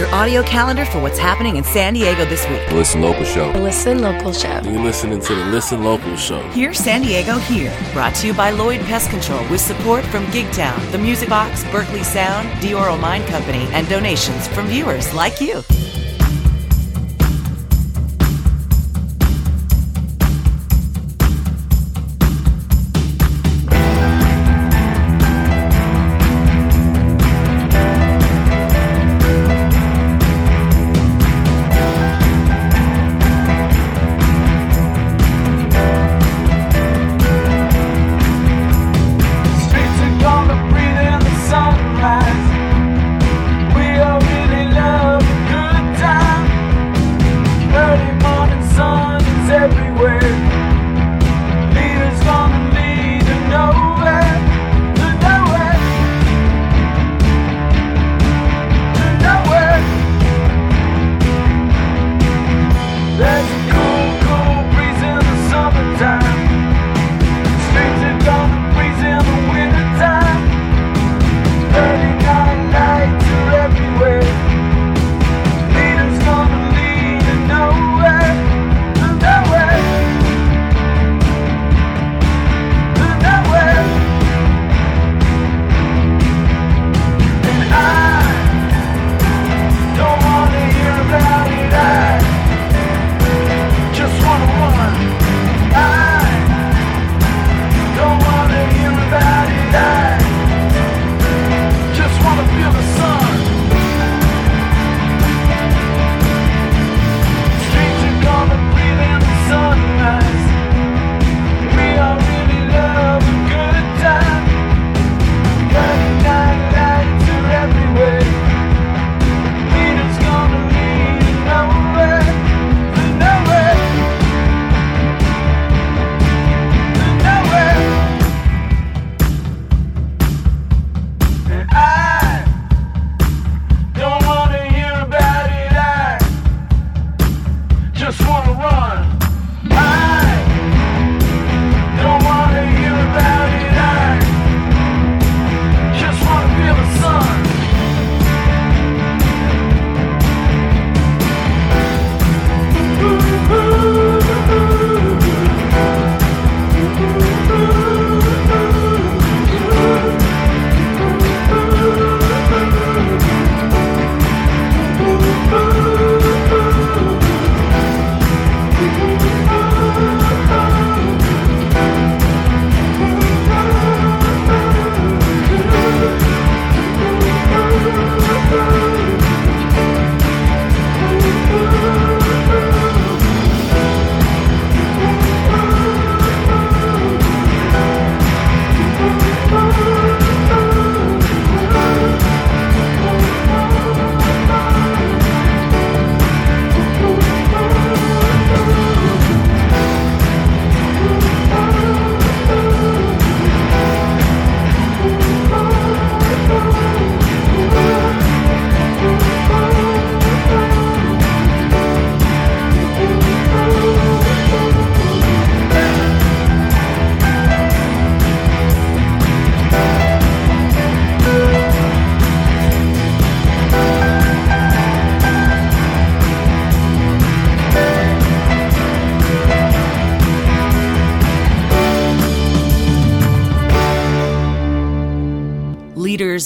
your audio calendar for what's happening in San Diego this week. The Listen Local Show. The Listen Local Show. You're listening to the Listen Local Show. Here, San Diego, here. Brought to you by Lloyd Pest Control with support from Gigtown, The Music Box, Berkeley Sound, Dioro Mine Company, and donations from viewers like you.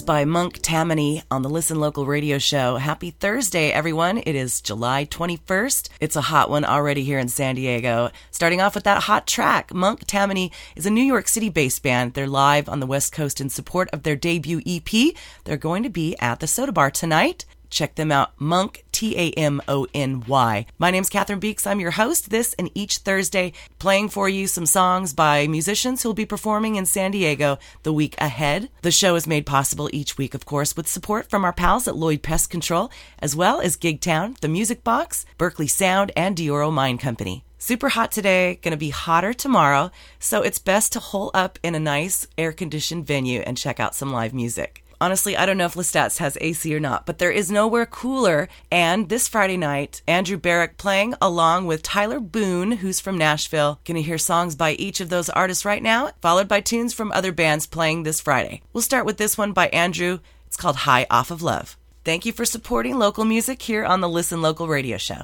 By Monk Tamony on the Listen Local radio show. Happy Thursday, everyone. It is July 21st. It's a hot one already here in San Diego. Starting off with that hot track, Monk Tamony is a New York City based band. They're live on the West Coast in support of their debut EP. They're going to be at the Soda Bar tonight. Check them out, Monk, T A M O N Y. My name's Catherine Beeks. I'm your host this and each Thursday, playing for you some songs by musicians who'll be performing in San Diego the week ahead. The show is made possible each week, of course, with support from our pals at Lloyd Pest Control, as well as Gigtown, The Music Box, Berkeley Sound, and Dioro Mine Company. Super hot today, gonna be hotter tomorrow, so it's best to hole up in a nice air conditioned venue and check out some live music. Honestly, I don't know if Lestat's has AC or not, but there is nowhere cooler. And this Friday night, Andrew Barrick playing along with Tyler Boone, who's from Nashville. Gonna hear songs by each of those artists right now, followed by tunes from other bands playing this Friday. We'll start with this one by Andrew. It's called High Off of Love. Thank you for supporting local music here on the Listen Local radio show.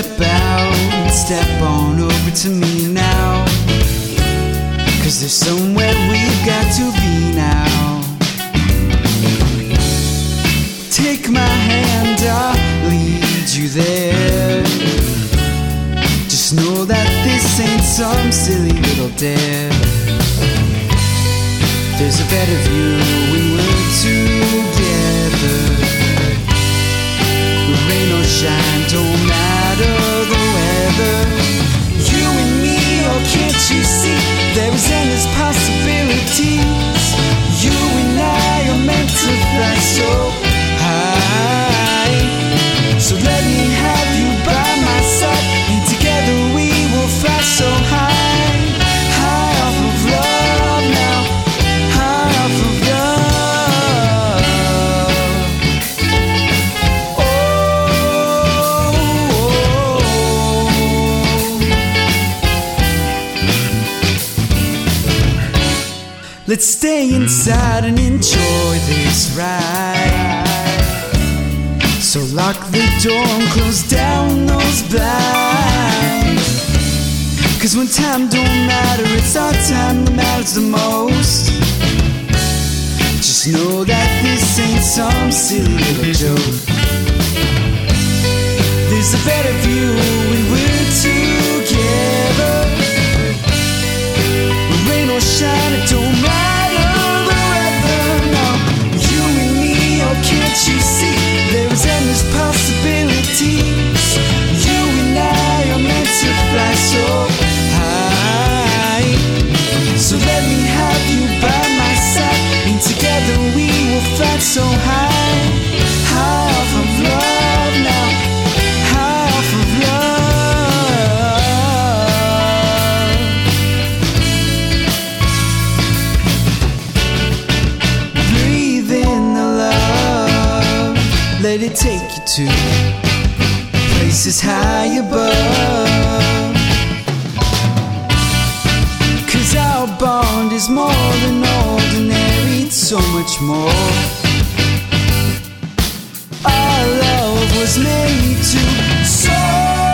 Step out, step on over to me now. Cause there's somewhere we've got to be now. Take my hand, I'll lead you there. Just know that this ain't some silly little dare. There's a better view when we're together. Rain or shine, don't weather. You and me, oh, can't you see? There is endless possibilities. You and I are meant to fly so Let's stay inside and enjoy this ride. So lock the door and close down those blinds. Cause when time don't matter, it's our time that matters the most. Just know that this ain't some silly little joke. There's a better view when we're together. Rain or shine, it don't so high. High off of love now, high off of love. Breathe in the love, let it take you to places high above. Cause our bond is more than ordinary, it's so much more. Love was made to soar,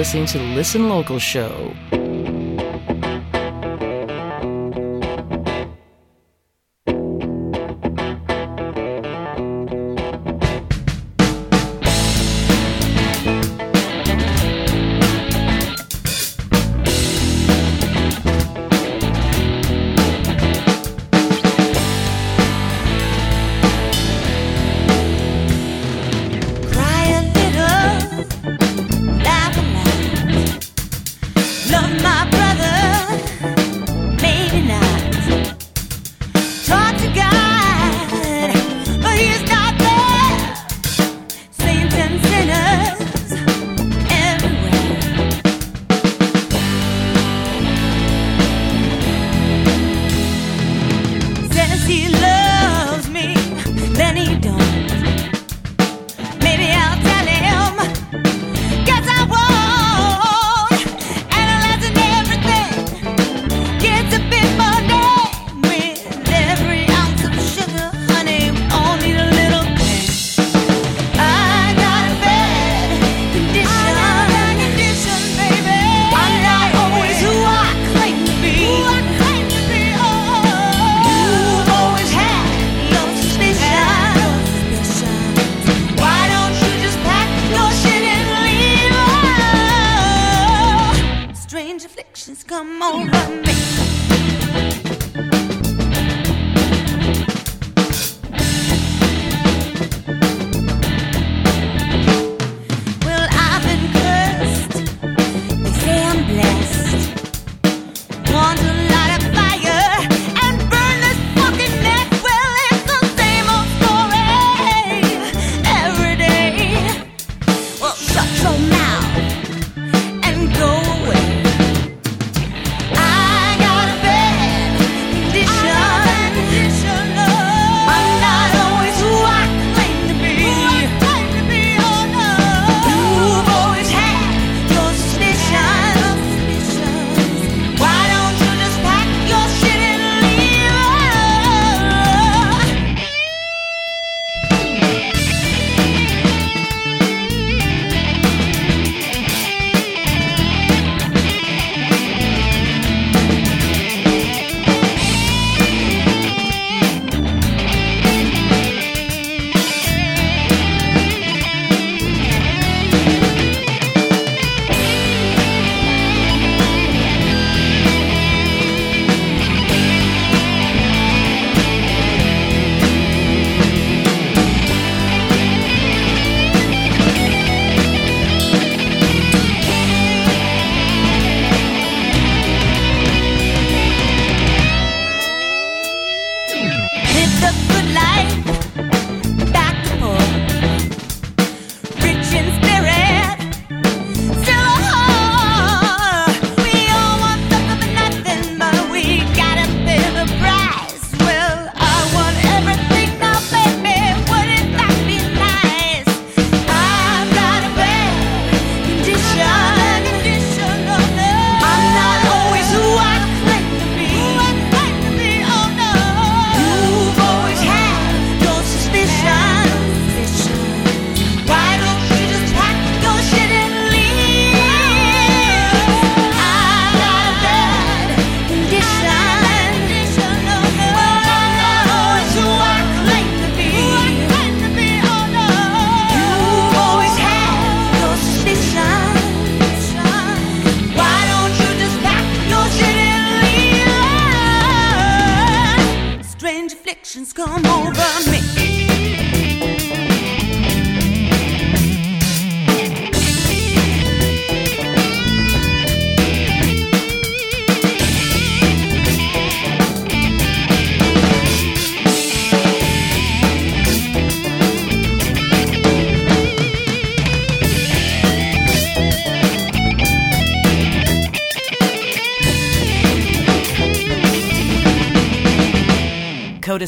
listening to the Listen Local show.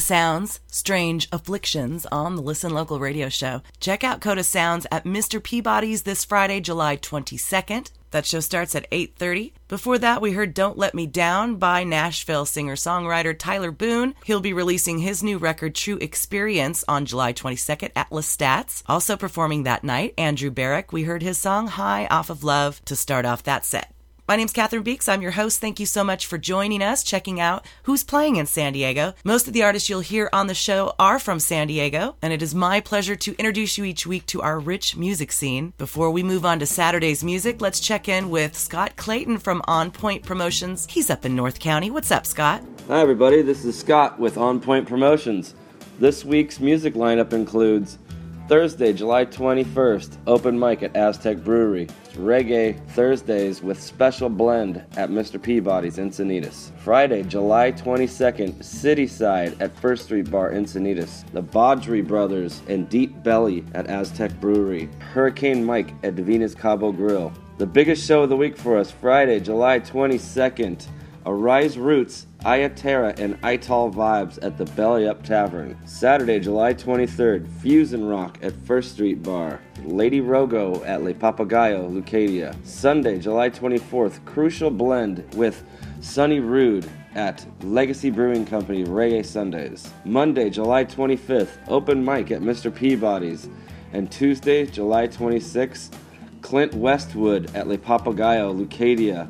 Sounds, Strange Afflictions on the Listen Local radio show. Check out Coda Sounds at Mr. Peabody's this Friday, July 22nd. That show starts at 8:30. Before that, we heard Don't Let Me Down by Nashville singer-songwriter Tyler Boone. He'll be releasing his new record True Experience on July 22nd at Lestat's. Also performing that night, Andrew Barrick. We heard his song High Off of Love to start off that set. My name's Catherine Beeks. I'm your host. Thank you so much for joining us, checking out who's playing in San Diego. Most of the artists you'll hear on the show are from San Diego, and it is my pleasure to introduce you each week to our rich music scene. Before we move on to Saturday's music, let's check in with Scott Clayton from On Point Promotions. He's up in North County. What's up, Scott? Hi, everybody. This is Scott with On Point Promotions. This week's music lineup includes Thursday, July 21st, open mic at Aztec Brewery. Reggae Thursdays with special blend at Mr. Peabody's Encinitas. Friday, July 22nd, Cityside at First Street Bar Encinitas. The Baudry Brothers and Deep Belly at Aztec Brewery. Hurricane Mike at Davina's Cabo Grill. The biggest show of the week for us, Friday, July 22nd. Arise Roots, Iya Terra, and Ital Vibes at the Belly Up Tavern. Saturday, July 23rd, Fusion Rock at First Street Bar. Lady Rogo at Le Papagayo, Leucadia. Sunday, July 24th, Crucial Blend with Sunny Rude at Legacy Brewing Company Reggae Sundays. Monday, July 25th, open mic at Mr. Peabody's. And Tuesday, July 26th, Clint Westwood at Le Papagayo, Leucadia.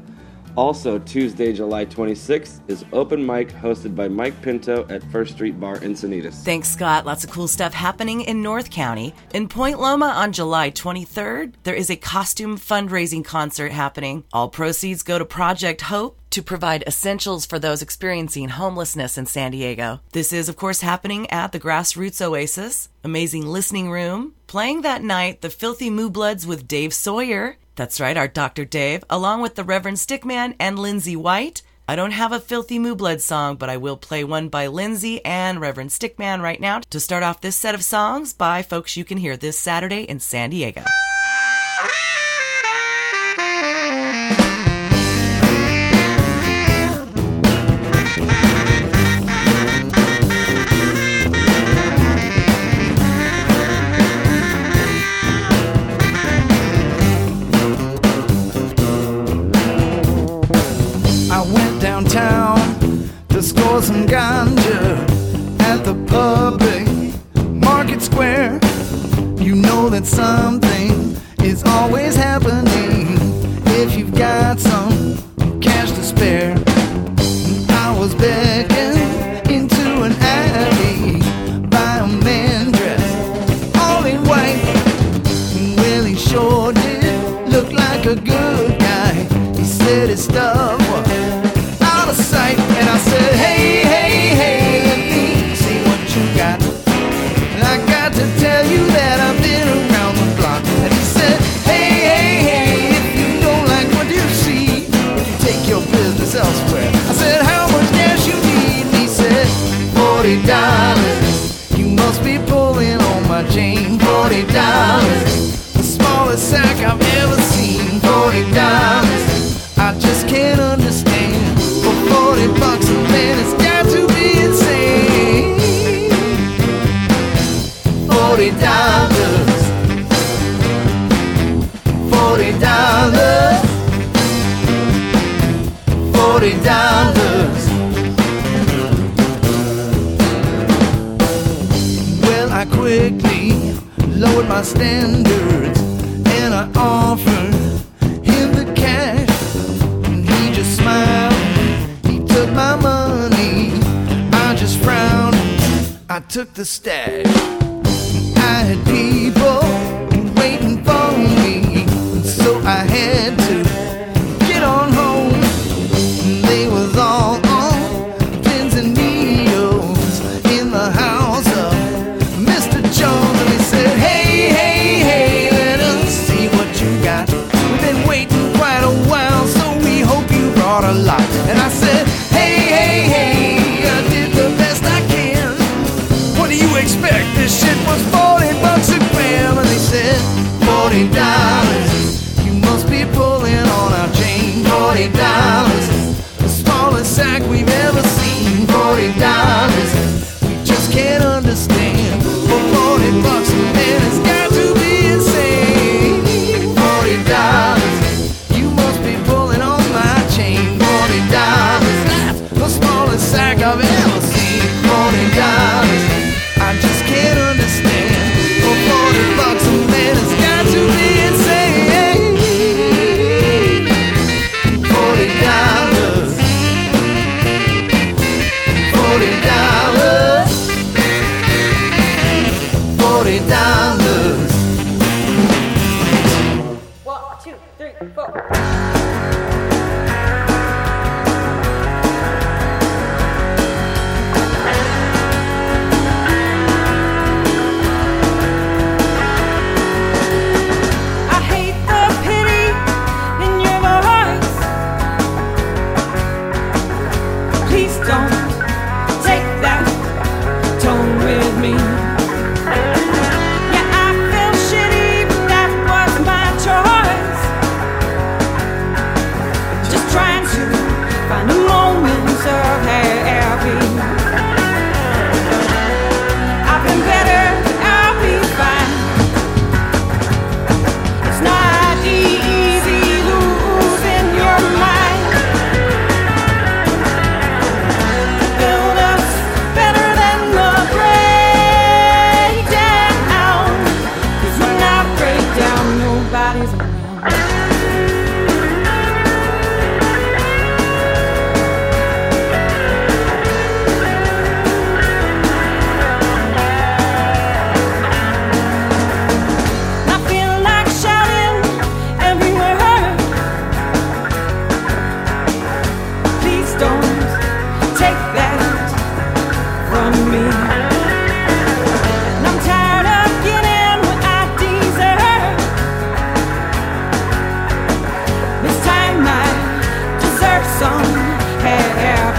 Also, Tuesday, July 26th is open mic hosted by Mike Pinto at First Street Bar Encinitas. Thanks, Scott. Lots of cool stuff happening in North County. In Point Loma on July 23rd, there is a costume fundraising concert happening. All proceeds go to Project Hope to provide essentials for those experiencing homelessness in San Diego. This is, of course, happening at the Grassroots Oasis, amazing listening room. Playing that night, the Filthy Moo Bloods with Dave Sawyer. That's right, our Dr. Dave, along with the Reverend Stickman and Lindsay White. I don't have a Filthy Moo Blood song, but I will play one by Lindsay and Reverend Stickman right now to start off this set of songs by folks you can hear this Saturday in San Diego.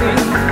nothing.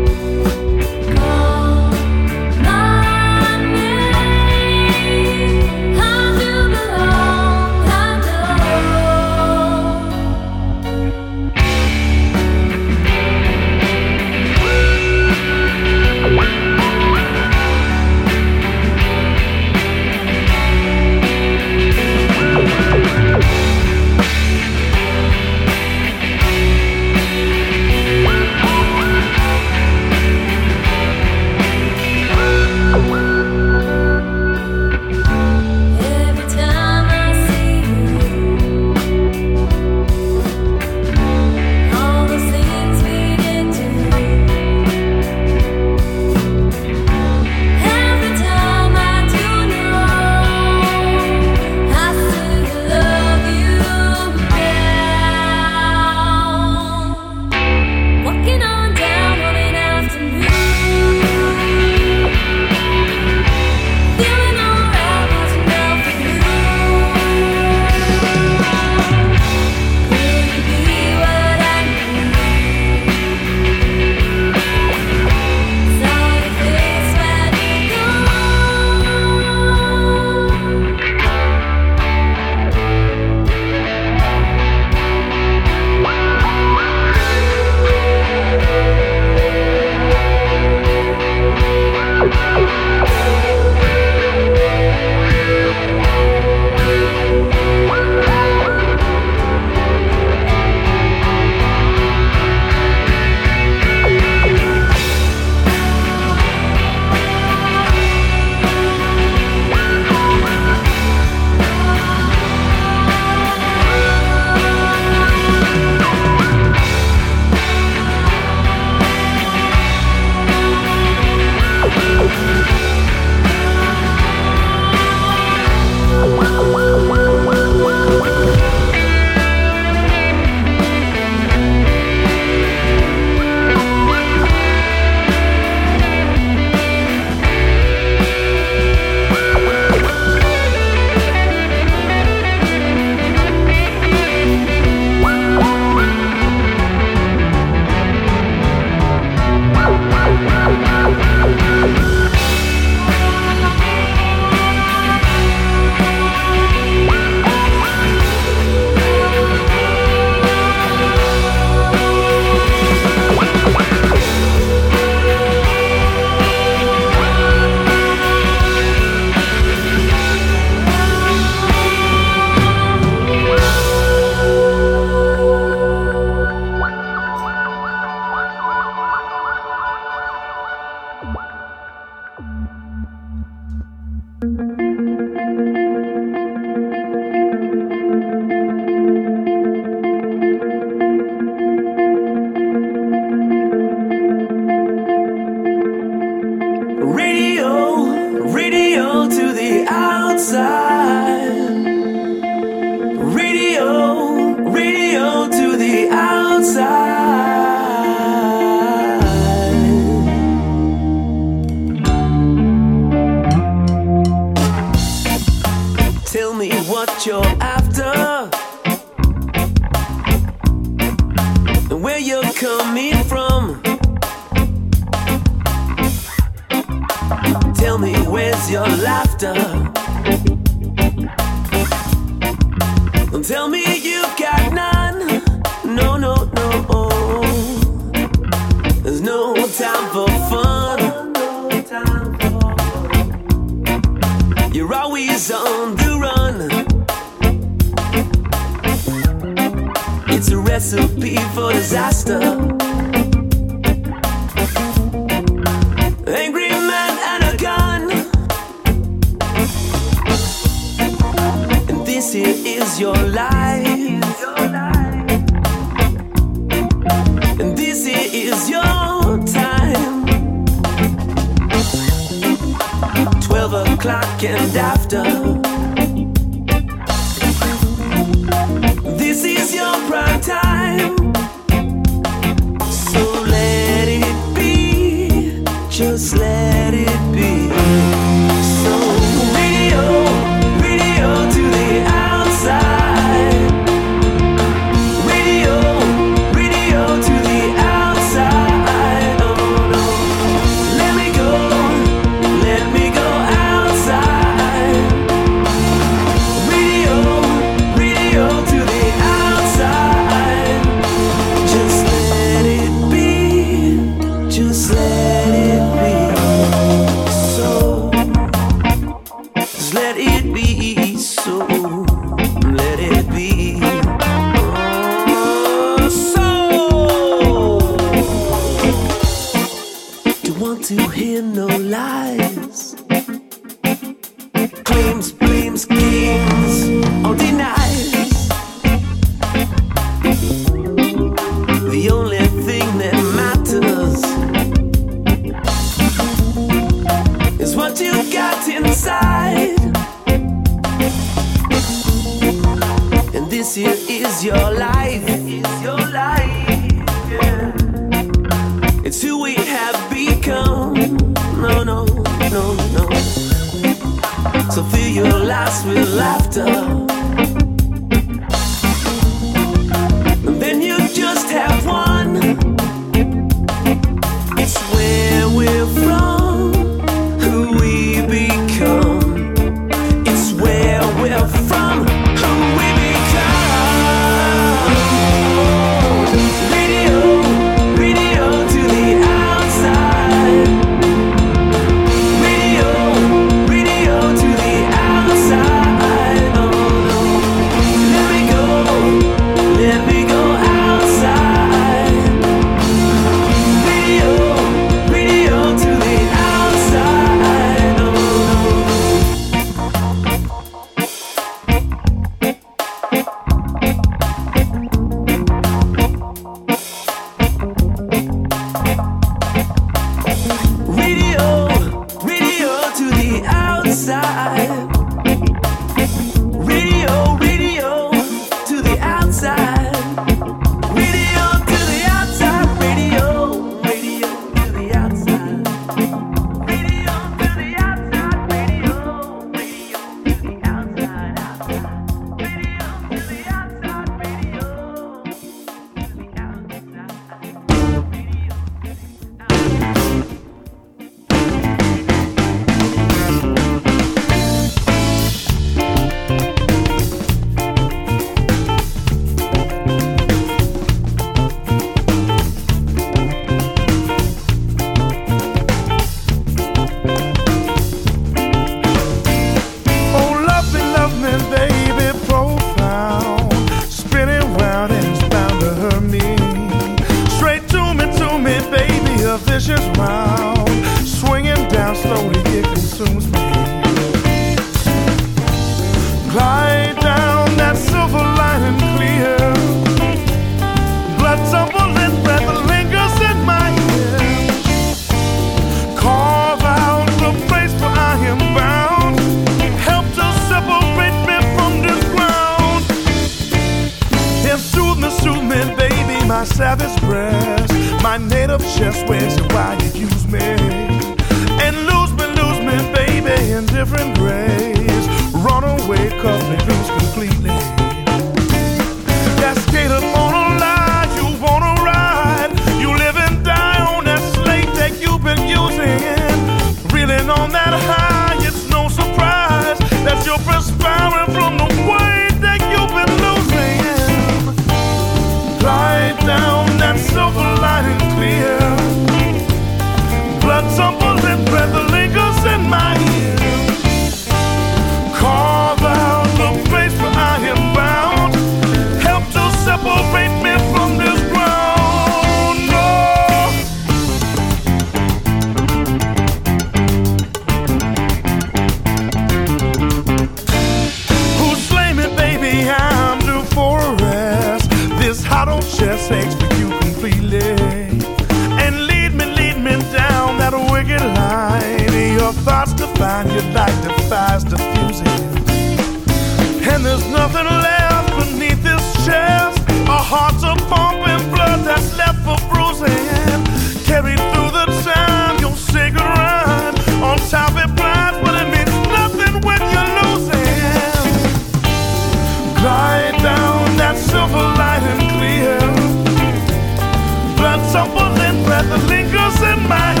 That lingers in my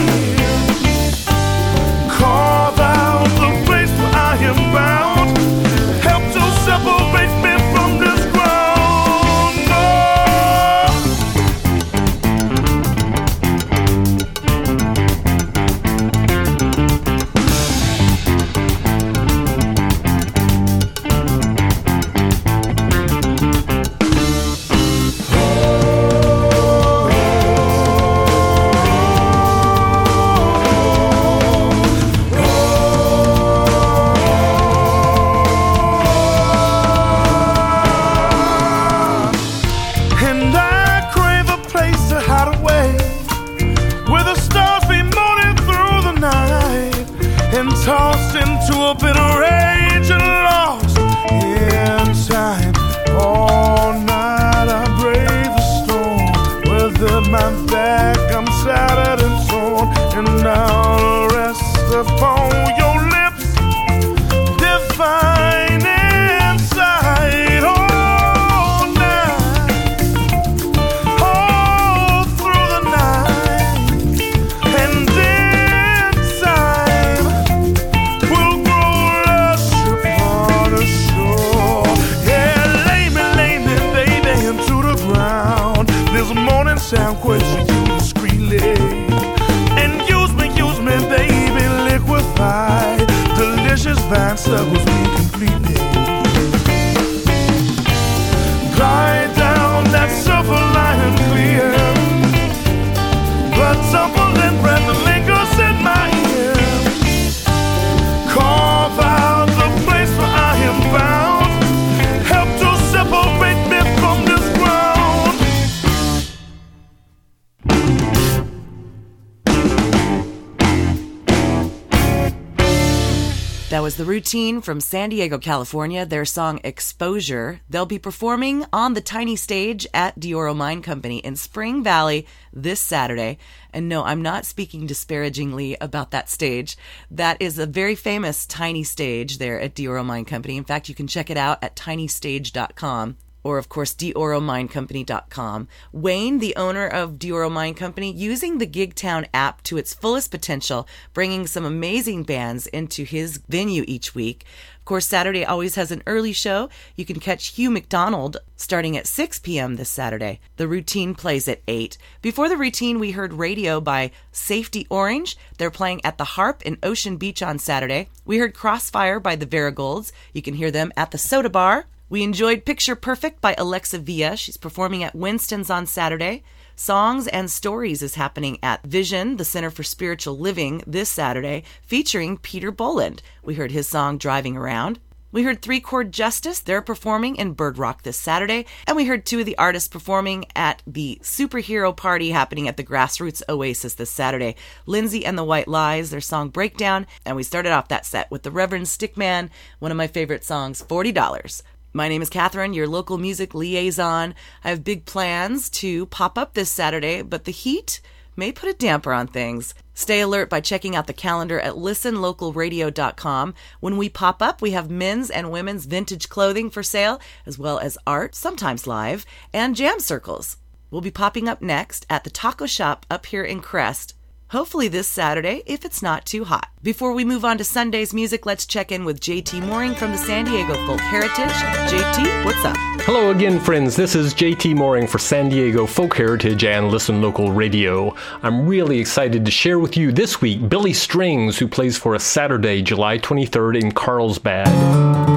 from San Diego, California, their song Exposure. They'll be performing on the tiny stage at Dioro Mine Company in Spring Valley this Saturday. And no, I'm not speaking disparagingly about that stage. That is a very famous tiny stage there at Dioro Mine Company. In fact, you can check it out at tinystage.com or of course diorominecompany.com. Wayne, the owner of Dioro Mine Company, using the Gigtown app to its fullest potential, bringing some amazing bands into his venue each week. Of course, Saturday always has an early show. You can catch Hugh McDonald starting at 6 p.m. this Saturday. The routine plays at 8. Before the routine, we heard radio by Safety Orange. They're playing at the Harp in Ocean Beach on Saturday. We heard Crossfire by the Varigolds. You can hear them at the Soda Bar. We enjoyed Picture Perfect by Alexa Villa. She's performing at Winston's on Saturday. Songs and Stories is happening at Vision, the Center for Spiritual Living, this Saturday, featuring Peter Bolland. We heard his song Driving Around. We heard Three Chord Justice. They're performing in Bird Rock this Saturday. And we heard two of the artists performing at the superhero party happening at the Grassroots Oasis this Saturday. Lindsay and the White Lies, their song Breakdown. And we started off that set with the Reverend Stickman, one of my favorite songs, $40. My name is Catherine, your local music liaison. I have big plans to pop up this Saturday, but the heat may put a damper on things. Stay alert by checking out the calendar at listenlocalradio.com. When we pop up, we have men's and women's vintage clothing for sale, as well as art, sometimes live, and jam circles. We'll be popping up next at the taco shop up here in Crest. Hopefully this Saturday, if it's not too hot. Before we move on to Sunday's music, let's check in with JT Mooring from the San Diego Folk Heritage. JT, what's up? Hello again, friends. This is JT Mooring for San Diego Folk Heritage and Listen Local Radio. I'm really excited to share with you this week Billy Strings, who plays for us Saturday, July 23rd in Carlsbad.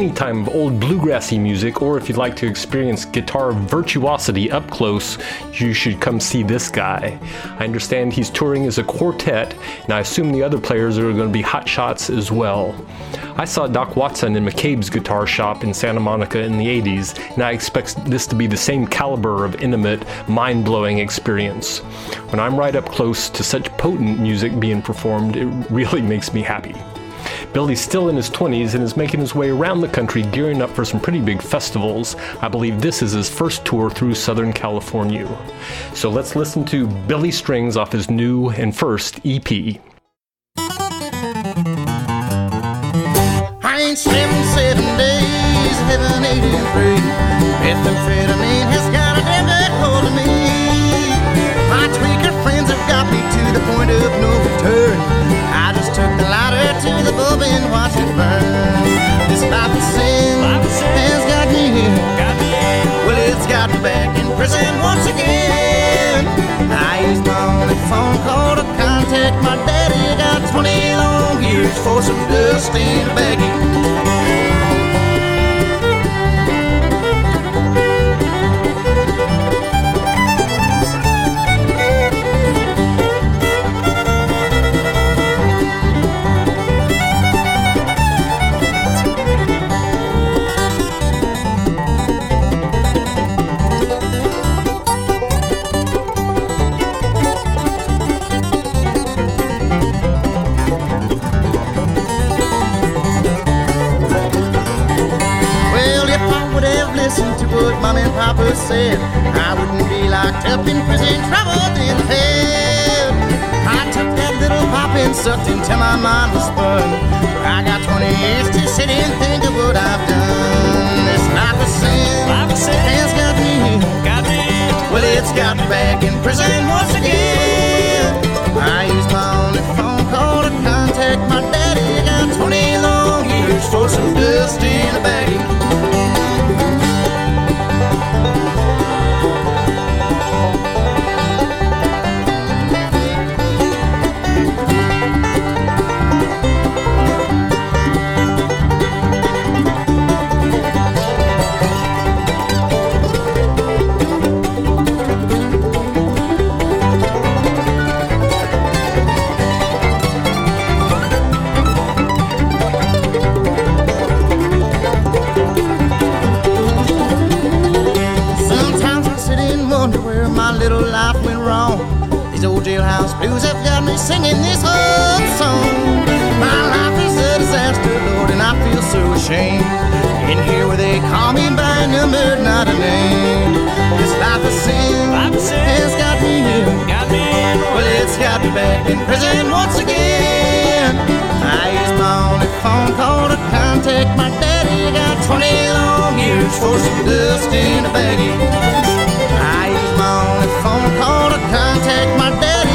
Any time of old bluegrassy music, or if you'd like to experience guitar virtuosity up close, you should come see this guy. I understand he's touring as a quartet, and I assume the other players are going to be hot shots as well. I saw Doc Watson in McCabe's guitar shop in Santa Monica in the 80s, and I expect this to be the same caliber of intimate, mind blowing experience. When I'm right up close to such potent music being performed, it really makes me happy. Billy's still in his 20s and is making his way around the country gearing up for some pretty big festivals. I believe this is his first tour through Southern California. So let's listen to Billy Strings off his new and first EP. I ain't seven days, heaven 83. Methamphetamine has got a damn good hold of me. My tweaker friends have got me to the point of no return to the bulb and watch it burn. This five percent has got me here. Well, it's got me back in prison once again. I used my only phone call to contact my daddy. Got 20 long years for some dust in a baggie. Said I wouldn't be locked up in prison, troubled in hell. I took that little pop and sucked until my mind was spun. I got 20 years to sit and think of what I've done. This life of sin, life of sin has got me, got me. Well, it's got me back in prison once again. I used my only phone call to contact my daddy. Got 20 long years for some dust in a baggie. Blues have got me singing this old song. My life is a disaster, Lord, and I feel so ashamed. In here where they call me by a number, not a name. This life of sin, life of sin has got me here. Got me well, it's got me back in prison once again. I used my only phone call to contact my daddy. Got 20 long years for some dust in a baggie. I used my only phone call contact my daddy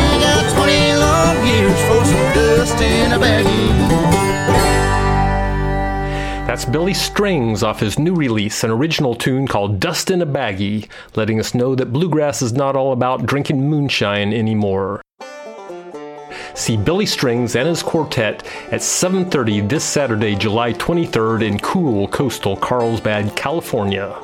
for some dust in a baggie. That's Billy Strings off his new release, an original tune called Dust in a Baggie, letting us know that bluegrass is not all about drinking moonshine anymore. See Billy Strings and his quartet at 7:30 this Saturday, July 23rd in cool coastal Carlsbad, California.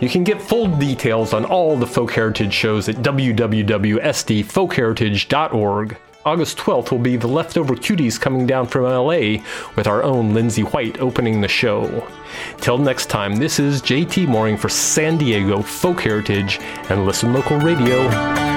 You can get full details on all the Folk Heritage shows at www.sdfolkheritage.org. August 12th will be the Leftover Cuties coming down from LA, with our own Lindsay White opening the show. Till next time, this is JT Mooring for San Diego Folk Heritage and Listen Local Radio.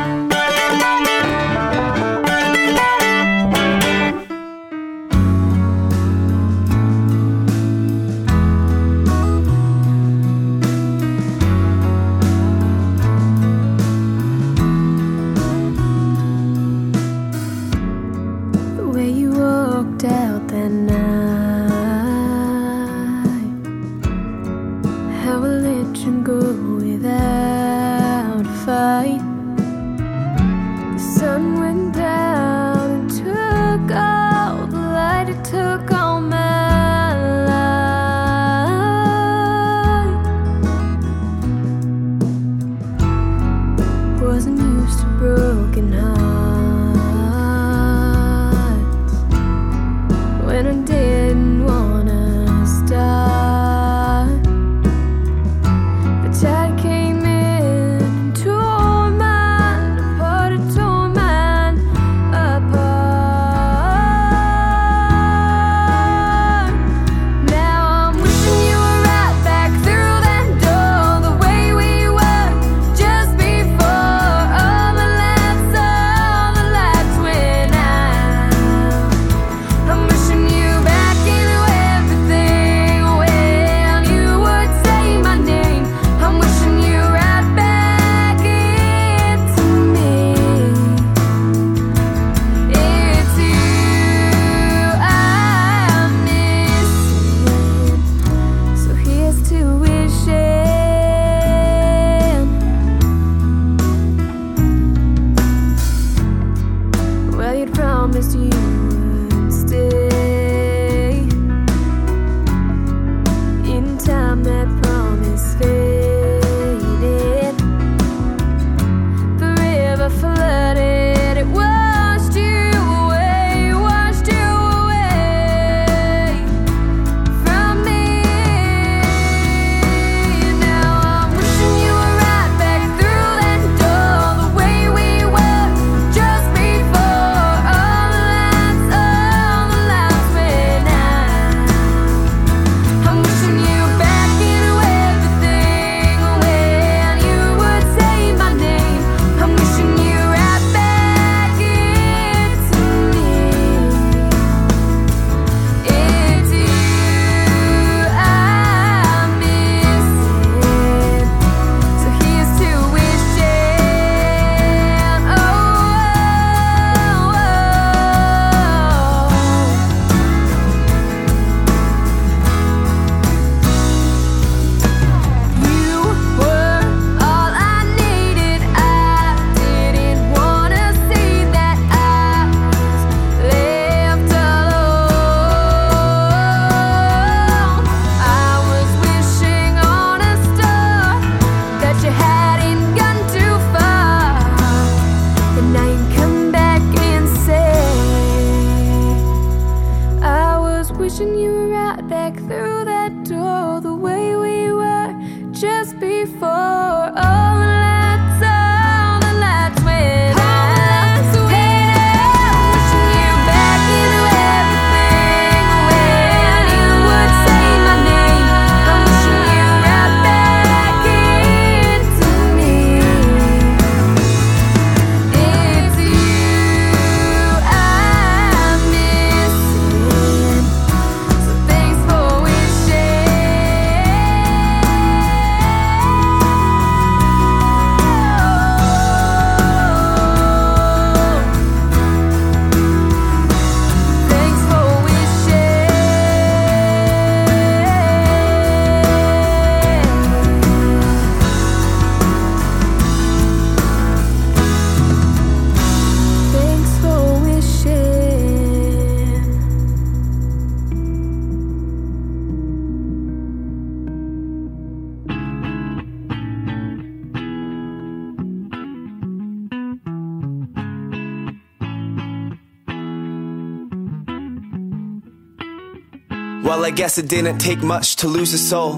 I guess it didn't take much to lose a soul.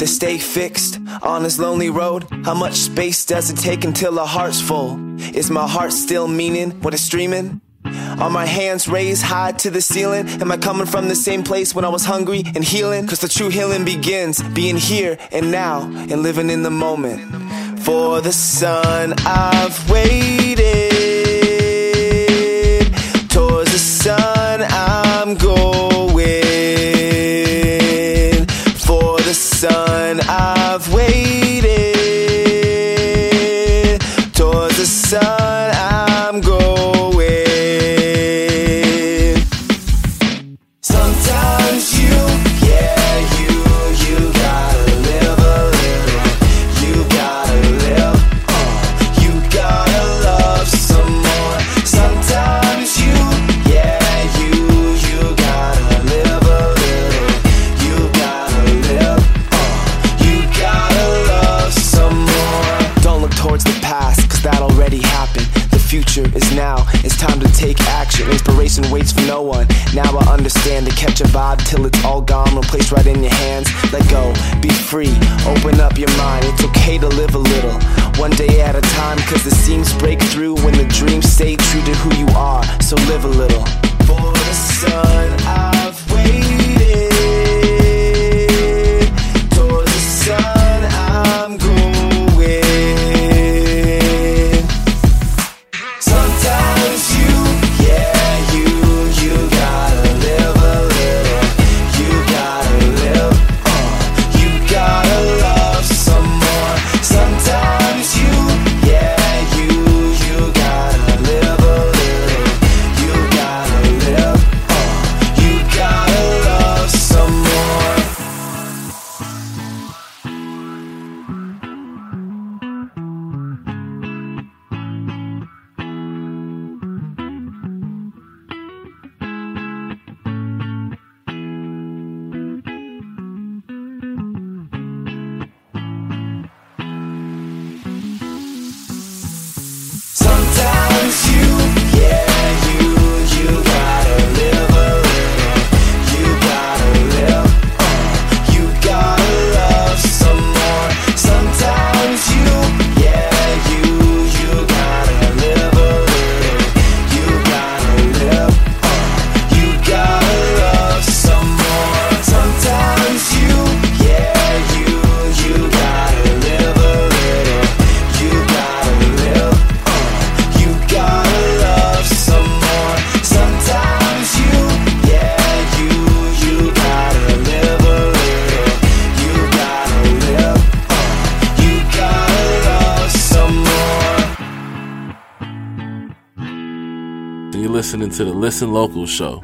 To stay fixed on this lonely road, how much space does it take until our heart's full? Is my heart still meaning what it's streaming? Are my hands raised high to the ceiling? Am I coming from the same place when I was hungry and healing? Cause the true healing begins being here and now and living in the moment. For the sun I've waited. Catch a vibe till it's all gone, replaced right in your hands. Let go, be free, open up your mind. It's okay to live a little, one day at a time. Cause the seams break through when the dreams stay true to who you are. So live a little. For the sun, I've show.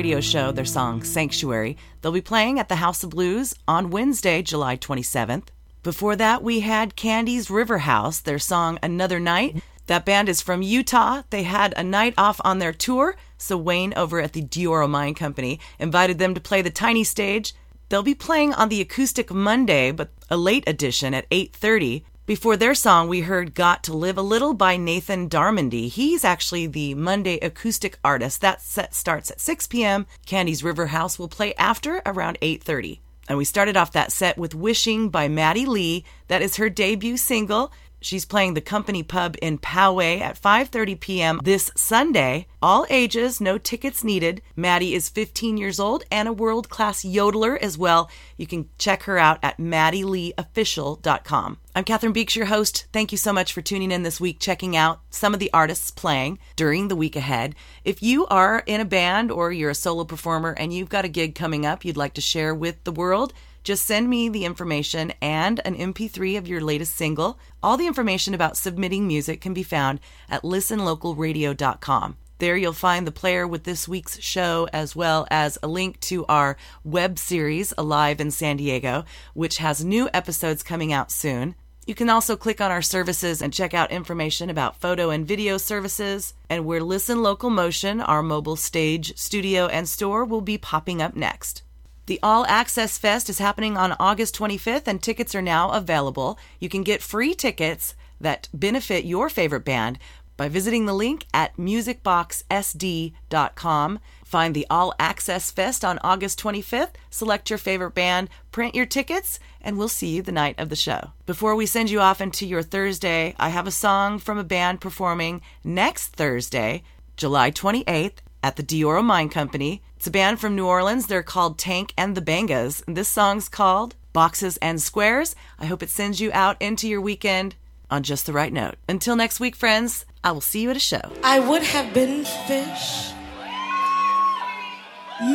Radio show, their song Sanctuary. They'll be playing at the House of Blues on Wednesday, July 27th. Before that, we had Candy's River House, their song Another Night. That band is from Utah. They had a night off on their tour, so Wayne over at the Dioro Mine Company invited them to play the tiny stage. They'll be playing on the Acoustic Monday, but a late edition at 8:30. Before their song, we heard Got to Live a Little by Nathan Darmondy. He's actually the Monday acoustic artist. That set starts at 6 p.m. Candy's River House will play after around 8:30. And we started off that set with Wishing by Maddie Lee. That is her debut single. She's playing the Company Pub in Poway at 5:30 p.m. this Sunday. All ages, no tickets needed. Maddie is 15 years old and a world-class yodeler as well. You can check her out at maddieleeofficial.com. I'm Catherine Beeks, your host. Thank you so much for tuning in this week, checking out some of the artists playing during the week ahead. If you are in a band or you're a solo performer and you've got a gig coming up you'd like to share with the world, just send me the information and an MP3 of your latest single. All the information about submitting music can be found at listenlocalradio.com. There you'll find the player with this week's show, as well as a link to our web series, Alive in San Diego, which has new episodes coming out soon. You can also click on our services and check out information about photo and video services. And where Listen Local Motion, our mobile stage, studio, and store will be popping up next. The All Access Fest is happening on August 25th, and tickets are now available. You can get free tickets that benefit your favorite band by visiting the link at musicboxsd.com Find the All Access Fest on August 25th, select your favorite band, print your tickets, and we'll see you the night of the show. Before we send you off into your Thursday, I have a song from a band performing next Thursday, July 28th, at the Dioro Mine Company. It's a band from New Orleans. They're called Tank and the Bangas. And this song's called Boxes and Squares. I hope it sends you out into your weekend on just the right note. Until next week, friends, I will see you at a show. I would have been fish,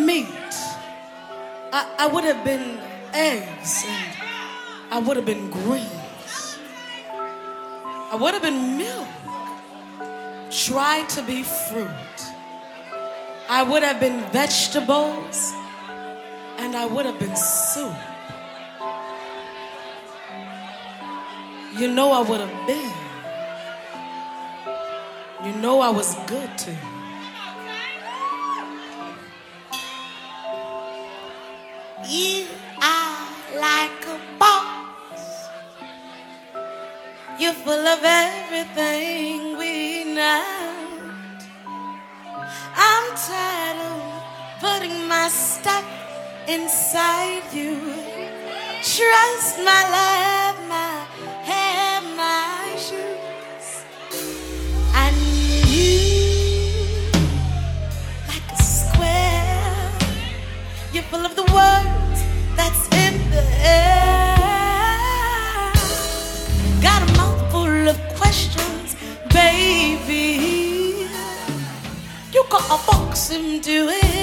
meat. I, I would have been eggs, and I would have been greens. I would have been milk. Try to be fruit. I would have been vegetables, and I would have been soup. You know I would have been. You know I was good to you. You are like a box. You're full of everything we need. I'm tired of putting my stuff inside you. Trust my love, my hair, my shoes. And you, like a square. You're full of the words a box into it,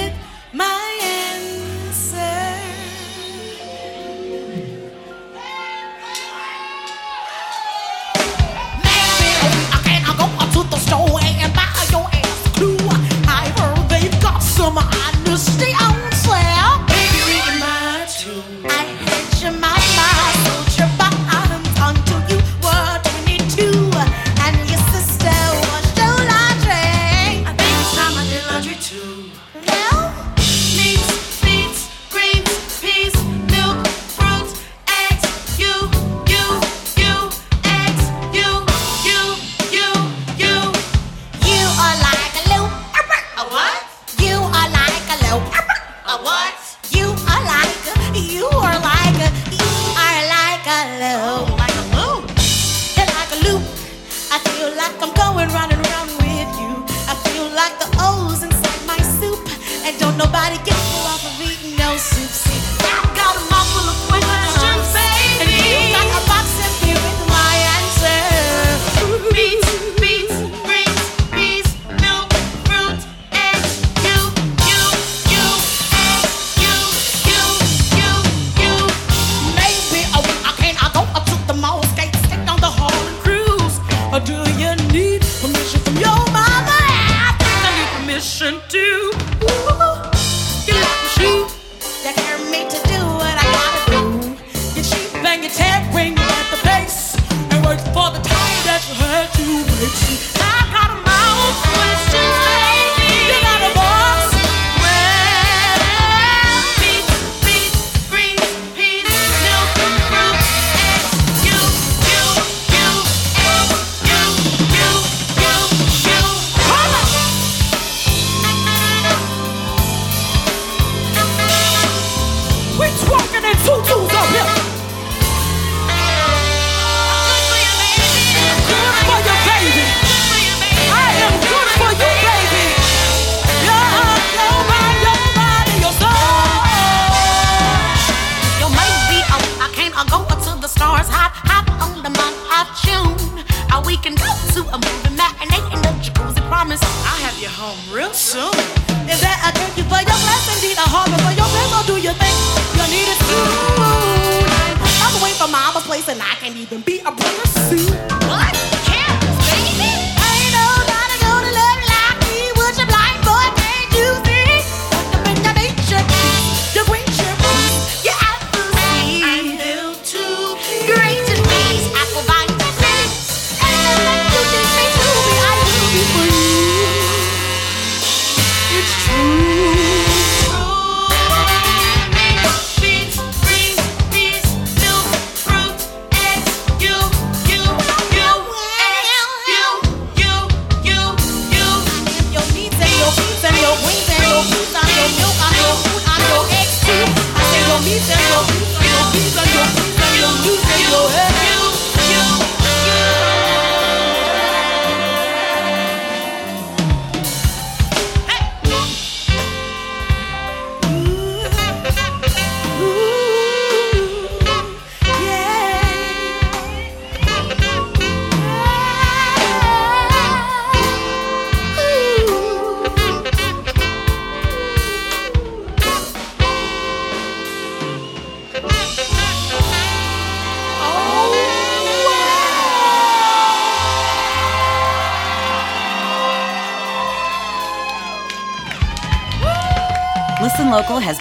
real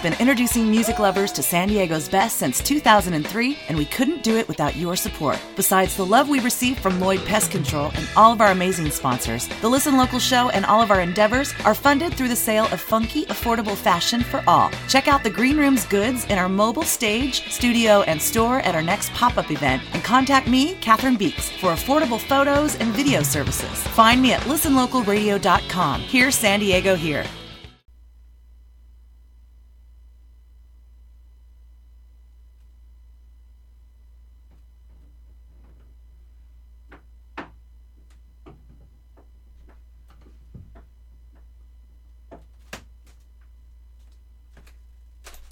been introducing music lovers to San Diego's best since 2003, and we couldn't do it without your support. Besides the love we receive from Lloyd Pest Control and all of our amazing sponsors, the Listen Local show and all of our endeavors are funded through the sale of funky, affordable fashion for all. Check out the Green Room's goods in our mobile stage, studio, and store at our next pop up event, and contact me, Catherine Beeks, for affordable photos and video services. Find me at listenlocalradio.com. Here's San Diego here.